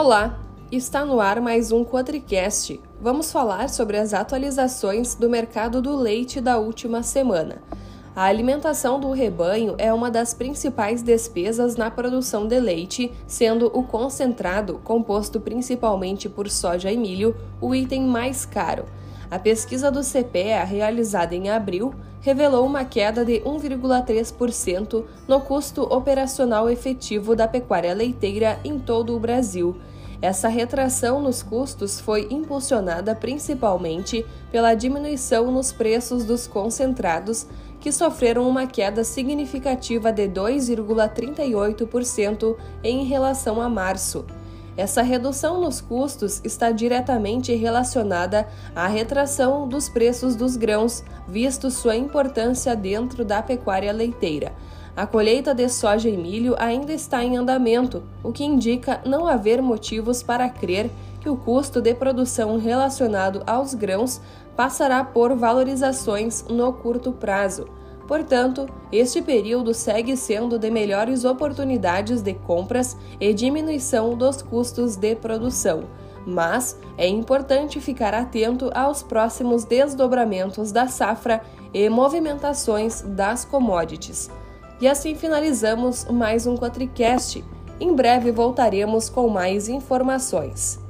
Olá, está no ar mais um Quatricast. Vamos falar sobre as atualizações do mercado do leite da última semana. A alimentação do rebanho é uma das principais despesas na produção de leite, sendo o concentrado, composto principalmente por soja e milho, o item mais caro. A pesquisa do CPEA, realizada em abril, revelou uma queda de 1,3% no custo operacional efetivo da pecuária leiteira em todo o Brasil. Essa retração nos custos foi impulsionada principalmente pela diminuição nos preços dos concentrados, que sofreram uma queda significativa de 2,38% em relação a março. Essa redução nos custos está diretamente relacionada à retração dos preços dos grãos, visto sua importância dentro da pecuária leiteira. A colheita de soja e milho ainda está em andamento, o que indica não haver motivos para crer que o custo de produção relacionado aos grãos passará por valorizações no curto prazo. Portanto, este período segue sendo de melhores oportunidades de compras e diminuição dos custos de produção. Mas é importante ficar atento aos próximos desdobramentos da safra e movimentações das commodities. E assim finalizamos mais um Quatricast. Em breve voltaremos com mais informações.